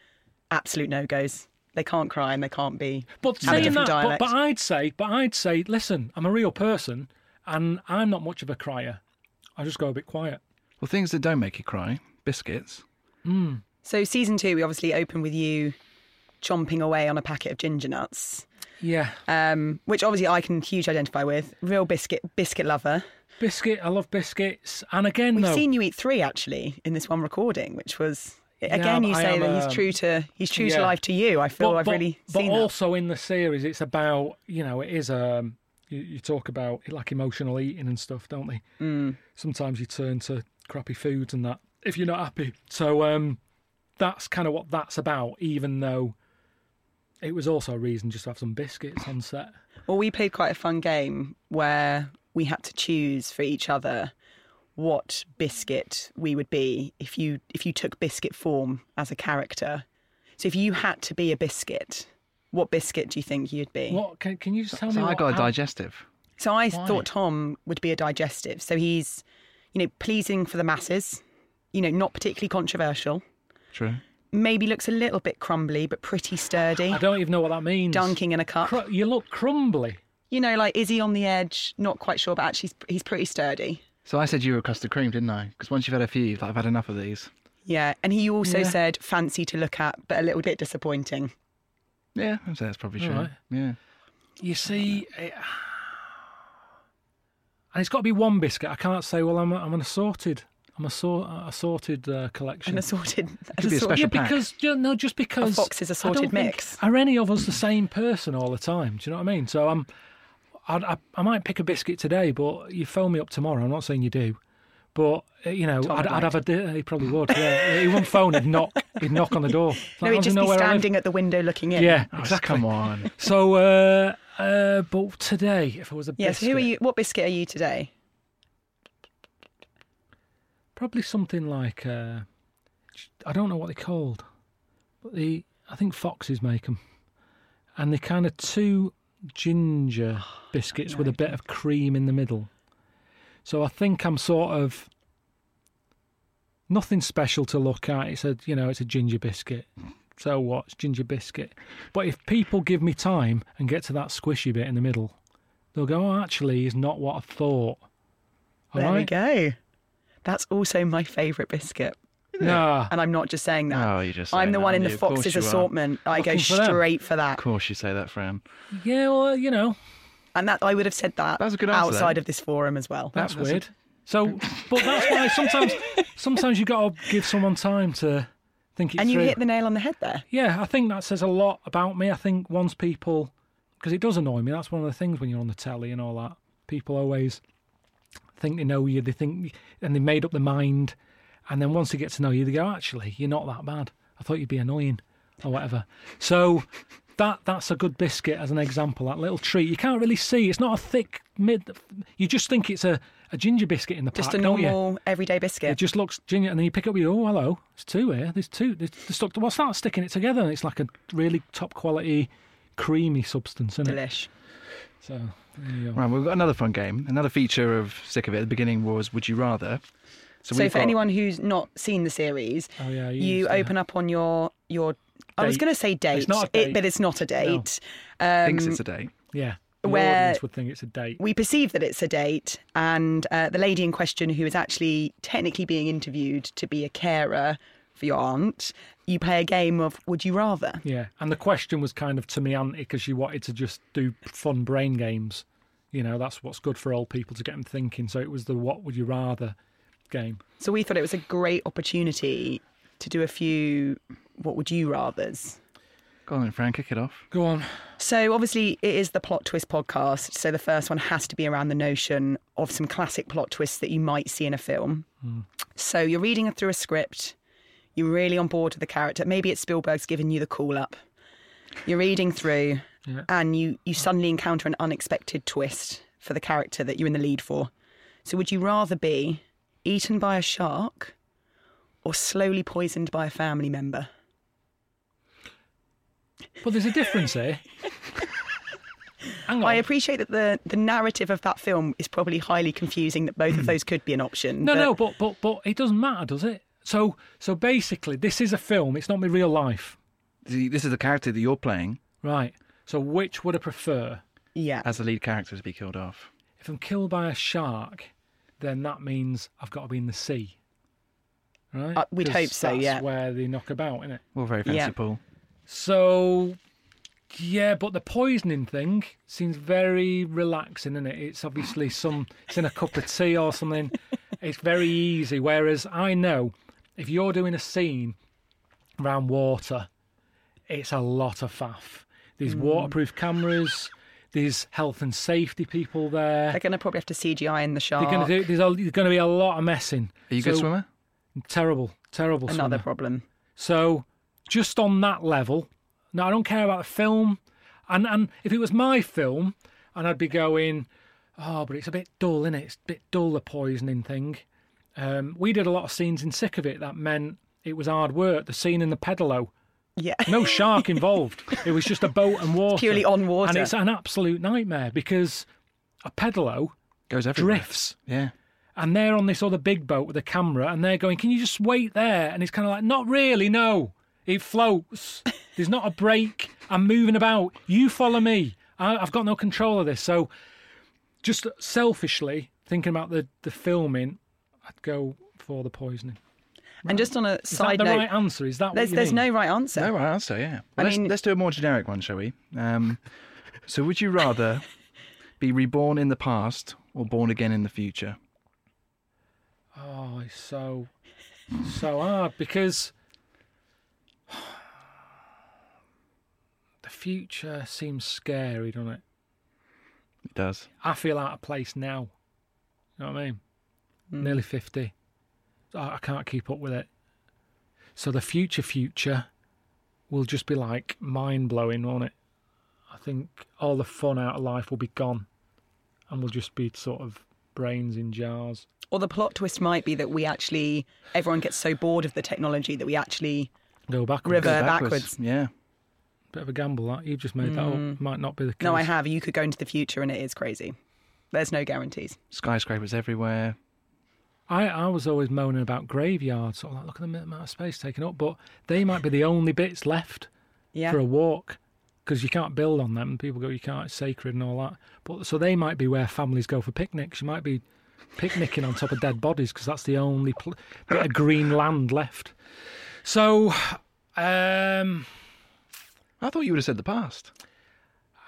absolute no goes. They can't cry and they can't be. But have a saying that, different but, dialect. but I'd say, but I'd say, listen, I'm a real person, and I'm not much of a crier. I just go a bit quiet. Well, things that don't make you cry, biscuits. So season two, we obviously open with you chomping away on a packet of ginger nuts, Yeah. um, which obviously I can huge identify with. Real biscuit biscuit lover. Biscuit, I love biscuits. And again, We've no. seen you eat three actually in this one recording, which was again but you say that he's um, true to he's true to life to you. I feel I've really but seen that. also in the series, it's about you know it is um you, you talk about like emotional eating and stuff, don't they? Mm. Sometimes you turn to crappy foods and that if you're not happy. So um, that's kind of what that's about. Even though it was also a reason just to have some biscuits on set. Well, we played quite a fun game where we had to choose for each other what biscuit we would be if you if you took biscuit form as a character. So if you had to be a biscuit, what biscuit do you think you'd be? What can, can you just tell So me? I what, got a how- digestive. So I Why? thought Tom would be a digestive. So he's, you know, pleasing for the masses, you know, not particularly controversial. True. Maybe looks a little bit crumbly, but pretty sturdy. I don't even know what that means. Dunking in a cup. Cru- you look crumbly. You know, like is he on the edge? Not quite sure, but actually he's, he's pretty sturdy. So I said you were custard cream, didn't I? Because once you've had a few, you've like, I've had enough of these. Yeah, and he also Yeah. said fancy to look at, but a little bit disappointing. Yeah, I'd say that's probably true. Alright. Yeah. You see, it, (sighs) and it's got to be one biscuit. I can't say, well, I'm a, I'm an assorted, I'm a, sor- a assorted uh, collection. An assorted, (laughs) could be a assort- special yeah, pack. because ju- no, just because Fox's I assorted don't think- mix. Are any of us the same person all the time? Do you know what I mean? So I'm, I'd, I, I might pick a biscuit today, but you phone me up tomorrow. I'm not saying you do, but uh, you know, I'd, I'd have a. He probably would. Yeah, he wouldn't phone. He'd knock. He'd knock on the door. (laughs) No, he'd just know be where I live?" standing at the window looking in. Yeah, exactly. Come on. (laughs) So, uh, uh, but today, if it was a biscuit. Yes. biscuit, who are you? What biscuit are you today? Probably something like uh, I don't know what they're called, but the I think Fox's make them, and they're kind of two ginger biscuits with a bit of cream in the middle. So I think I'm sort of nothing special to look at. It's a you know it's a ginger biscuit. So what? It's ginger biscuit. But if people give me time and get to that squishy bit in the middle, they'll go, "Oh, actually, it's not what I thought." All there we go. That's also my favourite biscuit, Nah. and I'm not just saying that. Oh, you just. I'm the that, one in the you? Fox's you are. assortment. I go Looking for them. straight for that, Of course you say that, Fran. Yeah, well, you know, and that I would have said that That was a good answer, outside though. of this forum as well. that's, that's a- weird. So, (laughs) but that's why sometimes, sometimes you got to give someone time to think it And you hit the nail on the head there. Yeah, I think that says a lot about me. I think once people, because it does annoy me, that's one of the things when you're on the telly and all that. People always think they know you, they think, and they made up their mind. And then once they get to know you, they go, actually, you're not that bad. I thought you'd be annoying or whatever. So that that's a good biscuit as an example, that little treat. You can't really see. It's not a thick mid. You just think it's a, a ginger biscuit in the Just pack, a don't you? normal everyday biscuit. It just looks ginger, and then you pick up your oh hello, there's two here. There's two. There's, there's stuck. What's that? Sticking it together, and it's like a really top quality, creamy substance, isn't it? Delish. So there you. Right, we've got another fun game. Another feature of Sick of It at the beginning was Would You Rather? So, we've for got- anyone who's not seen the series, Oh yeah, you, you to- open up on your your. I was going to say date, not a It, but it's not a date. thinks Um, it's a date. Yeah, the where- audience would think it's a date. we perceive that it's a date, and uh, the lady in question, who is actually technically being interviewed to be a carer for your aunt, you play a game of Would You Rather? Yeah, and the question was kind of to me anti because she wanted to just do fun brain games. You know, that's what's good for old people to get them thinking. So it was the what would you rather game. So we thought it was a great opportunity to do a few What Would You Rathers. Go on then, Fran, kick it off. Go on. So obviously it is the plot twist podcast. So the first one has to be around the notion of some classic plot twists that you might see in a film. Hmm. So you're reading through a script. You're really on board with the character. Maybe it's Spielberg's giving you the call up. You're reading through, Yeah. and you you suddenly encounter an unexpected twist for the character that you're in the lead for. So would you rather be eaten by a shark or slowly poisoned by a family member? But there's a difference here. Hang on. I appreciate that the, the narrative of that film is probably highly confusing. That both of those could be an option. No, but no, but but but it doesn't matter, does it? So so basically, this is a film. It's not my real life, See, This is the character that you're playing right? So which would I prefer? yeah, as the lead character to be killed off. If I'm killed by a shark, then that means I've got to be in the sea, right? Uh, we'd hope so, that's yeah. Where they knock about, isn't it? Well, very fancy, Yeah. Paul. So, yeah, but the poisoning thing seems very relaxing, isn't it? It's obviously some, it's in a cup of tea or something. It's very easy. Whereas I know if you're doing a scene around water, it's a lot of faff. These Mm. waterproof cameras. There's health and safety people there. they're going to probably have to CGI in the shark. They're going to do. There's, a, there's going to be a lot of messing. Are you a good swimmer? Terrible, terrible. Another swimmer. problem. So, just on that level, now I don't care about the film, and and if it was my film, and I'd be going, oh, but it's a bit dull, isn't it? It's a bit dull the poisoning thing. Um, we did a lot of scenes in Sick of It that meant it was hard work. The scene in the pedalo, Yeah, no shark involved. It was just a boat and water, purely on water. and it's an absolute nightmare because a pedalo Goes everywhere. drifts Yeah. and they're on this other big boat with a camera and they're going, Can you just wait there? And it's kind of like, Not really, no. It floats. There's not a break. I'm moving about. You follow me. I, I've got no control of this. So, just selfishly thinking about the, the filming, I'd go for the poisoning. And just on a Is side that the note, right answer? Is that what there's you there's mean? no right answer. No right answer, yeah. I let's, mean- let's do a more generic one, shall we? Um, (laughs) so, would you rather be reborn in the past or born again in the future? Oh, it's so so hard because (sighs) the future seems scary, doesn't it? It does. I feel out of place now. You know what I mean? Nearly 50. I, I can't keep up with it. So the future, future will just be like mind blowing, won't it? I think all the fun out of life will be gone and we'll just be sort of brains in jars. Or the plot twist might be that we actually everyone gets so bored of the technology that we actually Go backwards. River- Go backwards. Yeah. Bit of a gamble that. You've just made that up. Mm. Might not be the case. no, I have. You could go into the future and it is crazy. There's no guarantees. Skyscrapers everywhere. I, I was always moaning about graveyards, sort of like, look at the amount of space taken up, but they might be the only bits left. Yeah. for a walk because you can't build on them. People go, you can't, it's sacred and all that. But so they might be where families go for picnics. You might be picnicking on top of dead bodies because that's the only pl- bit of green land left. So, um, I thought you would have said the past.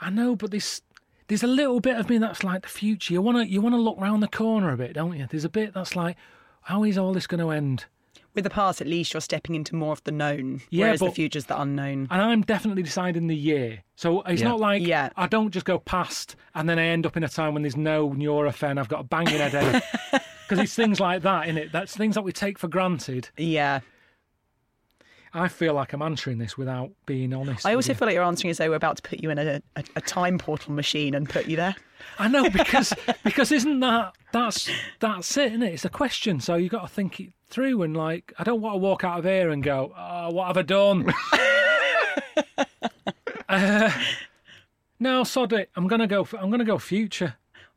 I know, but this there's a little bit of me that's like the future. You want to you want to look round the corner a bit, don't you? There's a bit that's like, how is all this going to end? With the past, at least you're stepping into more of the known, Yeah, whereas the future's the unknown. And I'm definitely deciding the year. So it's Yeah. not like Yeah. I don't just go past and then I end up in a time when there's no Nurofen. I've got a banging headache. (laughs) Because it's things like that, in it? That's things that we take for granted. Yeah. I feel like I'm answering this without being honest. I also you. feel like you're answering as though we're about to put you in a, a, a time portal machine and put you there. I know (laughs) because because isn't that that's that's it, isn't it? It's a question, so you got to think it through. And like, I don't want to walk out of here and go, "Oh, what have I done?" (laughs) uh, no, sod it. I'm gonna go. For, I'm gonna go future.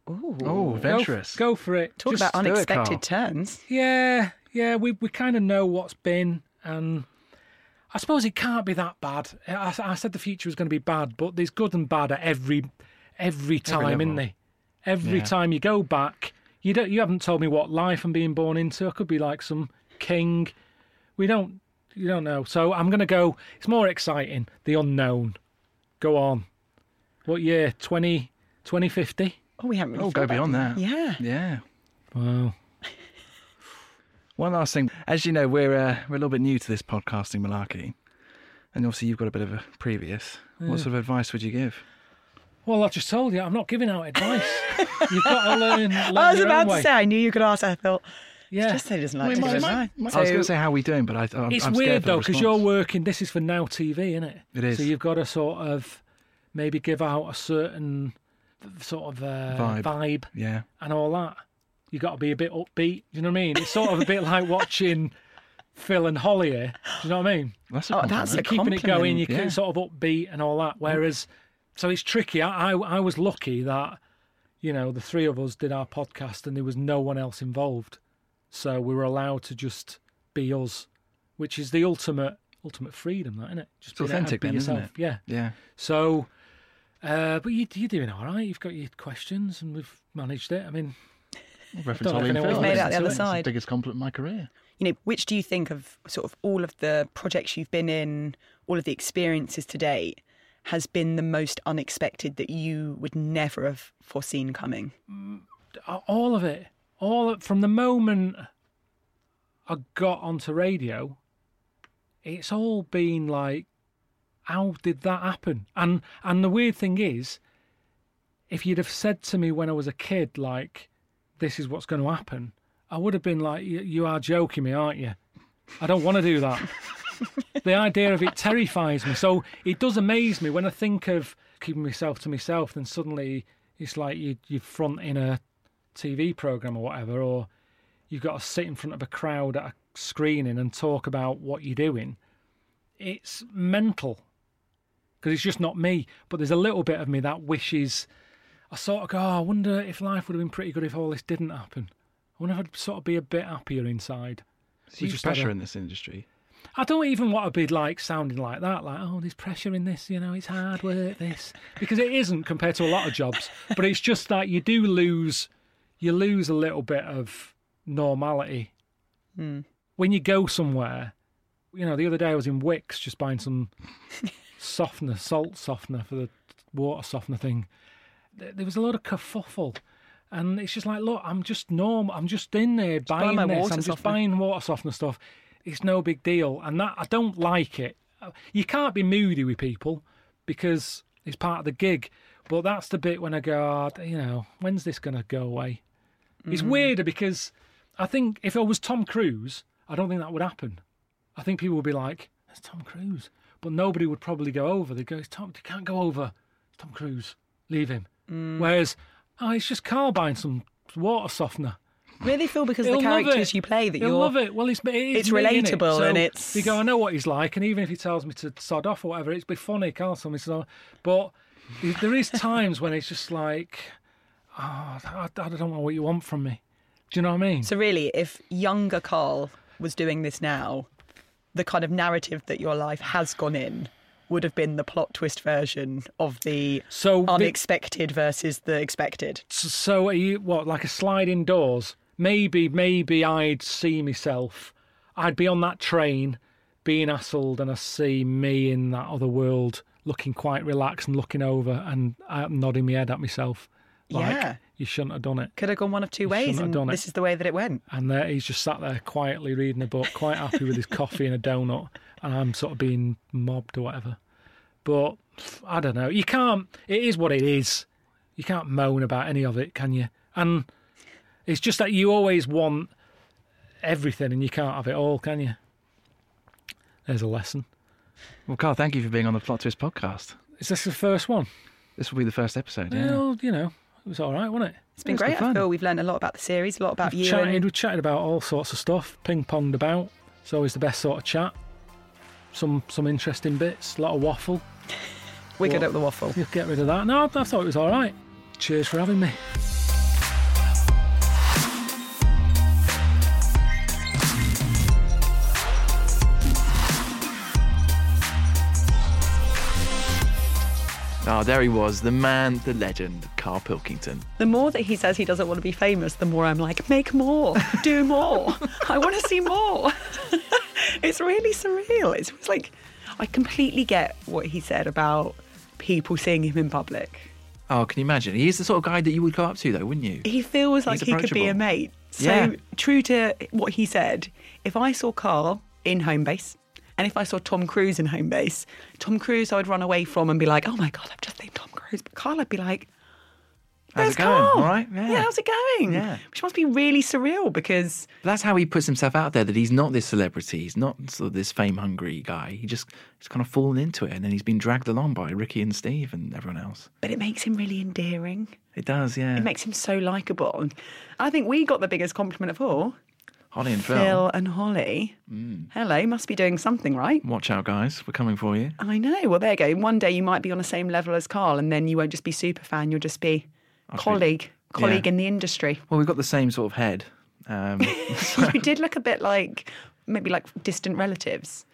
Ooh. Oh, Go, adventurous. go for it. Talk Just- about do it, unexpected turns. Yeah, yeah. We we kind of know what's been, and I suppose it can't be that bad. I, I said the future was going to be bad, but there's good and bad at every every time, level. isn't there? Every Yeah. time you go back, you don't. You haven't told me what life I'm being born into. I could be like some king. We don't. You don't know. So I'm going to go. It's more exciting. The unknown. Go on. What year? 20, 2050? Oh, we haven't really Oh, go about beyond that. Yeah. Yeah. Wow. One last thing. As you know, we're uh, we're a little bit new to this podcasting malarkey, and obviously you've got a bit of a previous. What sort of advice would you give? Well, I just told you, I'm not giving out advice. (laughs) You've got to learn. learn I was your about own to way. say, I knew you could ask. I thought, yeah. just say he doesn't like Wait, to my- give my- advice. I was going to say how we doing, but I, I'm, it's I'm scared weird though because you're working. This is for Now TV, isn't it? It is. So you've got to sort of maybe give out a certain sort of uh, Vibe. vibe Yeah. and all that. You got to be a bit upbeat. You know what I mean? It's sort of a bit like watching Phil and Holly here. Do you know what I mean? That's a Oh, that's a You're keeping it going. You yeah. keep sort of upbeat and all that. Whereas, so it's tricky. I, I I was lucky that you know the three of us did our podcast and there was no one else involved, so we were allowed to just be us, which is the ultimate ultimate freedom, that isn't it? Just It's be authentic be then, isn't yourself. it? Yeah. Yeah. So, uh, but you, you're doing all right. You've got your questions and we've managed it. I mean, Reference Don't know Holly and Phil. made it out the Listen other to It's the side. biggest compliment in my career. You know, which do you think of sort of all of the projects you've been in, all of the experiences to date, has been the most unexpected that you would never have foreseen coming? Mm, all of it, all of, from the moment I got onto radio, it's all been like, how did that happen? And and the weird thing is, if you'd have said to me when I was a kid, like, this is what's going to happen, I would have been like, "You- you are joking me, aren't you? I don't want to do that. (laughs) the idea of it terrifies me. So it does amaze me when I think of keeping myself to myself. Then suddenly it's like you you're fronting a TV program or whatever, or you've got to sit in front of a crowd at a screening and talk about what you're doing. It's mental because it's just not me. But there's a little bit of me that wishes. I sort of go, oh, I wonder if life would have been pretty good if all this didn't happen. I wonder if I'd sort of be a bit happier inside. There's huge pressure a- in this industry. I don't even want to be like sounding like that, like, oh, there's pressure in this, you know, it's hard work, this. Because it isn't compared to a lot of jobs. But it's just that you do lose, you lose a little bit of normality. Hmm. When you go somewhere, you know, the other day I was in Wickes just buying some (laughs) softener, salt softener for the water softener thing. There was a lot of kerfuffle. And it's just like, look, I'm just normal. I'm just in there buy buying this. I'm just softener. buying water softener stuff. It's no big deal. And that I don't like it. You can't be moody with people because it's part of the gig. But that's the bit when I go, "Oh, you know, when's this going to go away? It's Mm. weirder because I think if I was Tom Cruise, I don't think that would happen. I think people would be like, "That's Tom Cruise," but nobody would probably go over. They'd go, "It's "Tom, you can't go over. It's Tom Cruise. Leave him." Mm. Whereas, oh, it's just Karl buying some water softener. Really feel because He'll the characters you play that He'll you're love it. Well, it's it is It's me, relatable So and it's- You go, I know what he's like, and even if he tells me to sod off or whatever, it's be funny. Karl told me so, but there is times when it's just like, oh, I, I don't know what you want from me. Do you know what I mean? So really, if younger Karl was doing this now, the kind of narrative that your life has gone in would have been the plot twist version of the So, the- unexpected versus the expected. so are you what like a sliding doors? Maybe, maybe I'd see myself. I'd be on that train, being hassled, and I see me in that other world looking quite relaxed and looking over and uh, nodding my head at myself. Like, Yeah. you shouldn't have done it. Could have gone one of two You ways, and this is the way that it went. And there he's just sat there quietly reading a book, quite happy with his coffee and a donut, I'm sort of being mobbed or whatever. But I don't know. You can't. It is what it is. You can't moan about any of it, can you? And it's just that you always want everything, and you can't have it all, can you? There's a lesson. Well, Karl, thank you for being on the Plot Twist podcast. Is this the first one? This will be the first episode. Yeah. Well, you know, it was all right, wasn't it? It's been It's good great. I fun. feel we've learned a lot about the series, a lot about you. chatted, and- we chatted about all sorts of stuff, ping ponged about. It's always the best sort of chat. Some some interesting bits, a lot of waffle. we get good What? at the waffle. You get rid of that. No, I, I thought it was all right. Cheers for having me. Oh, there he was, the man, the legend, Karl Pilkington. The more that he says he doesn't want to be famous, the more I'm like, make more, do more. (laughs) I want to see more. (laughs) it's really surreal. It's, it's like, I completely get what he said about people seeing him in public. Oh, can you imagine? He's the sort of guy that you would go up to, though, wouldn't you? He feels like He's he could be a mate. So Yeah. true to what he said, if I saw Karl in Homebase and if I saw Tom Cruise in Homebase, Tom Cruise I would run away from and be like, oh my God, I've just seen Tom Cruise. But Karl, I'd be like, How's it going? Karl. All right? Yeah. how's it going? Yeah. Which must be really surreal because That's how he puts himself out there. That he's not this celebrity. He's not sort of this fame hungry guy. He just he's kind of fallen into it, and then he's been dragged along by Ricky and Steve and everyone else. but it makes him really endearing. It does, yeah. It makes him so likable. I think we got the biggest compliment of all. Holly and Phil. Phil and Holly. Mm. Hello, must be doing something right. Watch out, guys. We're coming for you. I know. Well, there you go. One day you might be on the same level as Karl, and then you won't just be super fan. You'll just be colleague, colleague yeah. in the industry. Well, we've got the same sort of head. Um, (laughs) (laughs) you did look a bit like maybe like distant relatives.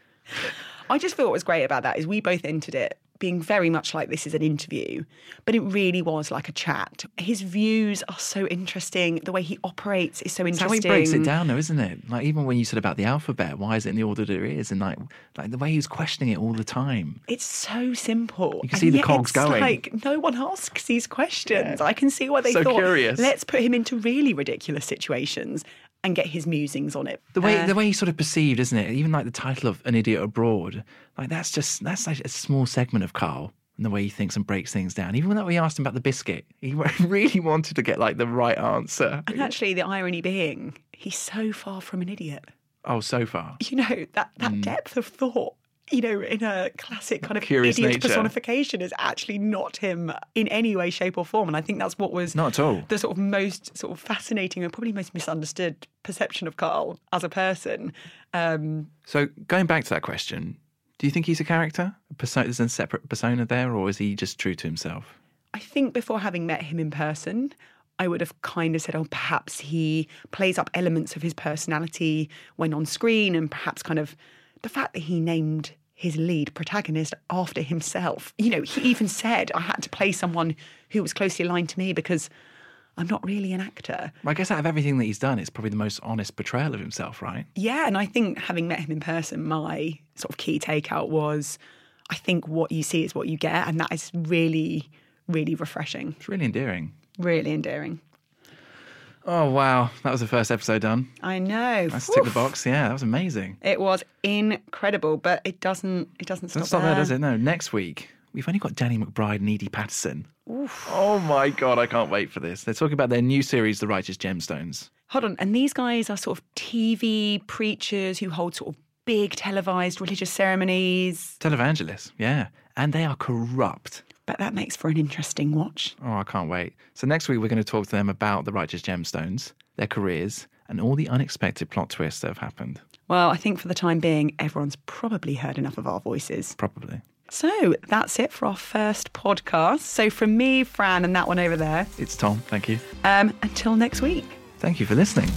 I just feel what was great about that is we both entered it being very much like this is an interview, but it really was like a chat. His views are so interesting. The way he operates is so It's interesting. how he breaks it down, though, isn't it? Like even when you said about the alphabet, why is it in the order that it is, and like like the way he was questioning it all the time. It's so simple. You can and see the cogs it's going. Like no one asks these questions. I can see why they So thought, curious. let's put him into really ridiculous situations and get his musings on it. The way Uh, the way he's sort of perceived, isn't it? Even like the title of An Idiot Abroad, like that's just that's like a small segment of Karl and the way he thinks and breaks things down. Even when we asked him about the biscuit, he (laughs) really wanted to get like the right answer. and actually, the irony being, he's so far from an idiot. Oh, so far. You know that that Mm. depth of thought. You know, in a classic kind of Curious idiot nature. personification is actually not him in any way, shape, or form. And I think that's what was Not at all. the sort of most sort of fascinating and probably most misunderstood perception of Karl as a person. Um, So going back to that question, do you think he's a character? A perso- There's a separate persona there, or is he just true to himself? I think before having met him in person, I would have kind of said, oh, perhaps he plays up elements of his personality when on screen, and perhaps kind of the fact that he named his lead protagonist after himself. You know, he even said, I had to play someone who was closely aligned to me because I'm not really an actor. I guess out of everything that he's done, it's probably the most honest portrayal of himself, right? Yeah, and I think having met him in person, my sort of key takeout was I think what you see is what you get, and that is really, really refreshing, It's really endearing. really endearing. Oh wow, that was the first episode done. I know. Let's tick the box. Yeah, that was amazing. It was incredible, but it doesn't. It doesn't stop, Doesn't stop there, does it? No. Next week, we've only got Danny McBride and Edi Patterson. Oh my god, I can't wait for this. They're talking about their new series, The Righteous Gemstones. Hold on, and these guys are sort of TV preachers who hold sort of big televised religious ceremonies. Televangelists, yeah. And they are corrupt. But that makes for an interesting watch. Oh, I can't wait. So next week we're going to talk to them about the Righteous Gemstones, their careers, and all the unexpected plot twists that have happened. Well, I think for the time being, everyone's probably heard enough of our voices. Probably. So that's it for our first podcast. So from me, Fran, and that one over there. It's Tom. Thank you. Um, until next week. Thank you for listening.